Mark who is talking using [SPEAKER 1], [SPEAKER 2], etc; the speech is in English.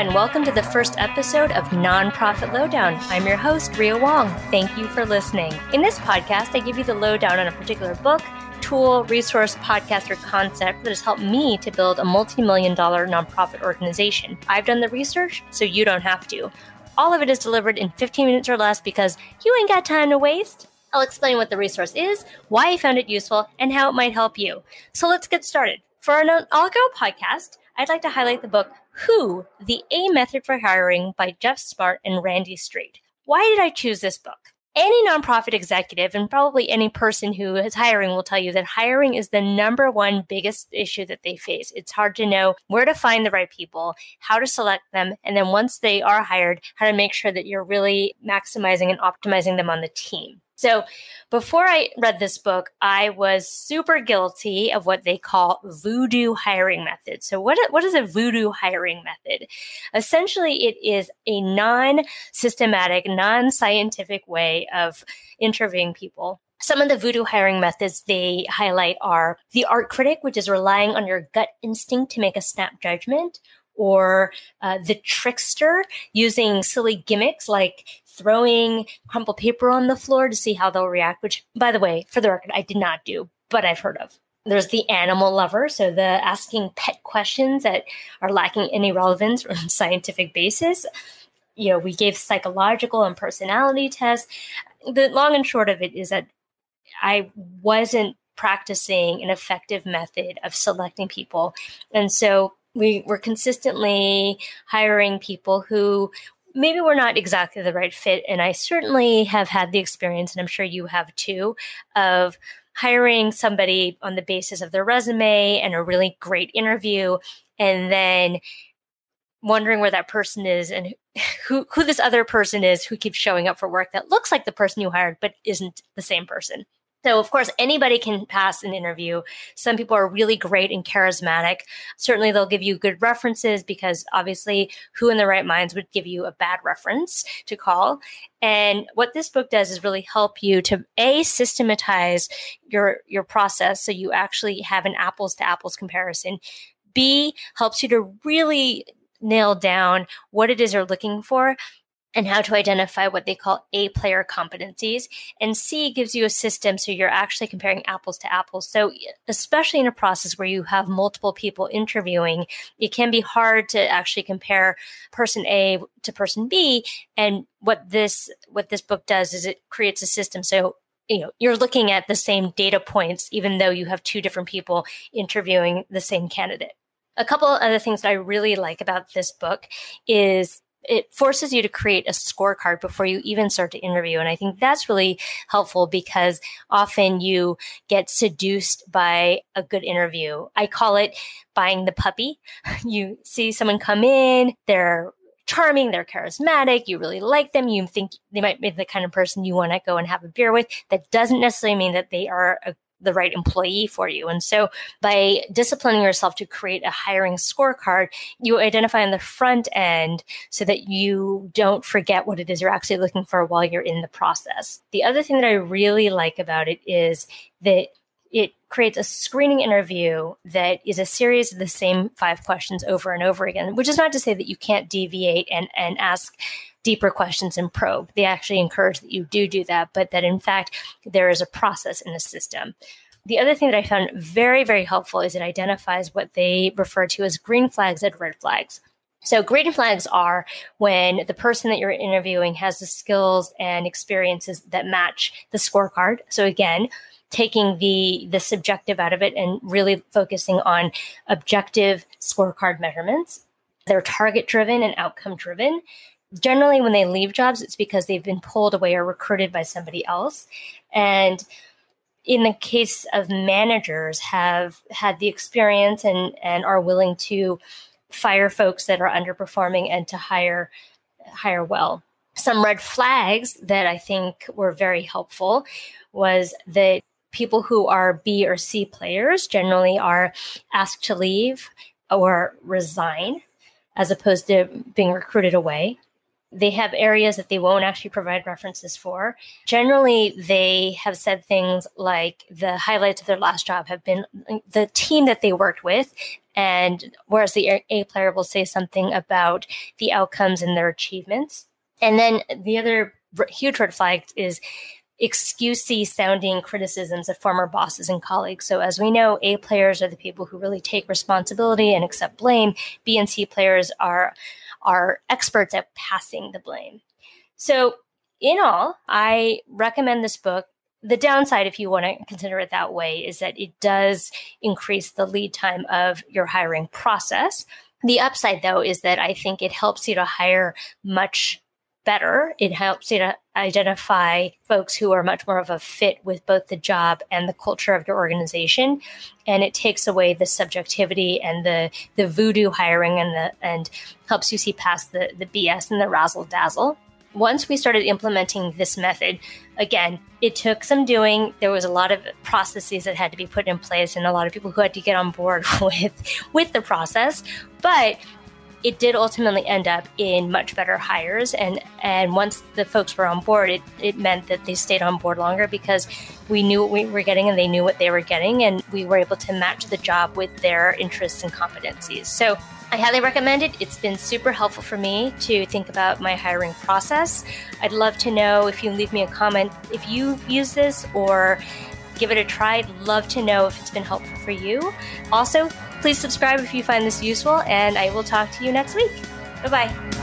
[SPEAKER 1] and welcome to the first episode of Nonprofit Lowdown. I'm your host, Ria Wong. Thank you for listening. In this podcast, I give you the lowdown on a particular book, tool, resource, podcast, or concept that has helped me to build a multi million dollar nonprofit organization. I've done the research, so you don't have to. All of it is delivered in 15 minutes or less because you ain't got time to waste. I'll explain what the resource is, why I found it useful, and how it might help you. So let's get started. For our inaugural podcast, I'd like to highlight the book Who, The A Method for Hiring by Geoff Smart and Randy Street. Why did I choose this book? Any nonprofit executive and probably any person who is hiring will tell you that hiring is the number one biggest issue that they face. It's hard to know where to find the right people, how to select them, and then once they are hired, how to make sure that you're really maximizing and optimizing them on the team. So before I read this book, I was super guilty of what they call voodoo hiring method. So what, what is a voodoo hiring method? Essentially, it is a non-systematic, non-scientific way of interviewing people some of the voodoo hiring methods they highlight are the art critic, which is relying on your gut instinct to make a snap judgment, or uh, the trickster using silly gimmicks like throwing crumpled paper on the floor to see how they'll react, which, by the way, for the record, I did not do, but I've heard of. There's the animal lover, so the asking pet questions that are lacking any relevance or scientific basis. You know, we gave psychological and personality tests. The long and short of it is that I wasn't practicing an effective method of selecting people. And so we were consistently hiring people who maybe we're not exactly the right fit. And I certainly have had the experience, and I'm sure you have too, of hiring somebody on the basis of their resume and a really great interview, and then wondering where that person is and who who this other person is who keeps showing up for work that looks like the person you hired but isn't the same person. So, of course, anybody can pass an interview. Some people are really great and charismatic. Certainly, they'll give you good references because obviously, who in the right minds would give you a bad reference to call? And what this book does is really help you to a systematize your your process so you actually have an apples to apples comparison. B helps you to really nail down what it is you're looking for and how to identify what they call A player competencies. And C gives you a system so you're actually comparing apples to apples. So, especially in a process where you have multiple people interviewing, it can be hard to actually compare person A to person B. And what this what this book does is it creates a system so you know you're looking at the same data points even though you have two different people interviewing the same candidate. A couple other things that I really like about this book is it forces you to create a scorecard before you even start to interview. And I think that's really helpful because often you get seduced by a good interview. I call it buying the puppy. You see someone come in, they're charming, they're charismatic, you really like them, you think they might be the kind of person you want to go and have a beer with. That doesn't necessarily mean that they are a the right employee for you. And so by disciplining yourself to create a hiring scorecard, you identify on the front end so that you don't forget what it is you're actually looking for while you're in the process. The other thing that I really like about it is that it creates a screening interview that is a series of the same five questions over and over again, which is not to say that you can't deviate and, and ask deeper questions and probe. They actually encourage that you do do that, but that in fact, there is a process in the system. The other thing that I found very, very helpful is it identifies what they refer to as green flags and red flags. So, green flags are when the person that you're interviewing has the skills and experiences that match the scorecard. So, again, taking the the subjective out of it and really focusing on objective scorecard measurements. They're target driven and outcome driven. Generally when they leave jobs it's because they've been pulled away or recruited by somebody else. And in the case of managers have had the experience and and are willing to fire folks that are underperforming and to hire hire well. Some red flags that i think were very helpful was that people who are b or c players generally are asked to leave or resign as opposed to being recruited away they have areas that they won't actually provide references for. Generally, they have said things like the highlights of their last job have been the team that they worked with And whereas the A player will say something about the outcomes and their achievements. And then the other huge red flag is excusey sounding criticisms of former bosses and colleagues. So, as we know, A players are the people who really take responsibility and accept blame. B and C players are are experts at passing the blame. So, in all, I recommend this book. The downside, if you want to consider it that way, is that it does increase the lead time of your hiring process. The upside, though, is that I think it helps you to hire much better. It helps you to identify folks who are much more of a fit with both the job and the culture of your organization. And it takes away the subjectivity and the, the voodoo hiring and the and helps you see past the, the BS and the razzle dazzle. Once we started implementing this method, again, it took some doing. There was a lot of processes that had to be put in place and a lot of people who had to get on board with with the process. But it did ultimately end up in much better hires and and once the folks were on board it, it meant that they stayed on board longer because we knew what we were getting and they knew what they were getting and we were able to match the job with their interests and competencies so I highly recommend it. It's been super helpful for me to think about my hiring process. I'd love to know if you leave me a comment if you use this or give it a try. I'd love to know if it's been helpful for you. Also, Please subscribe if you find this useful, and I will talk to you next week. Bye bye.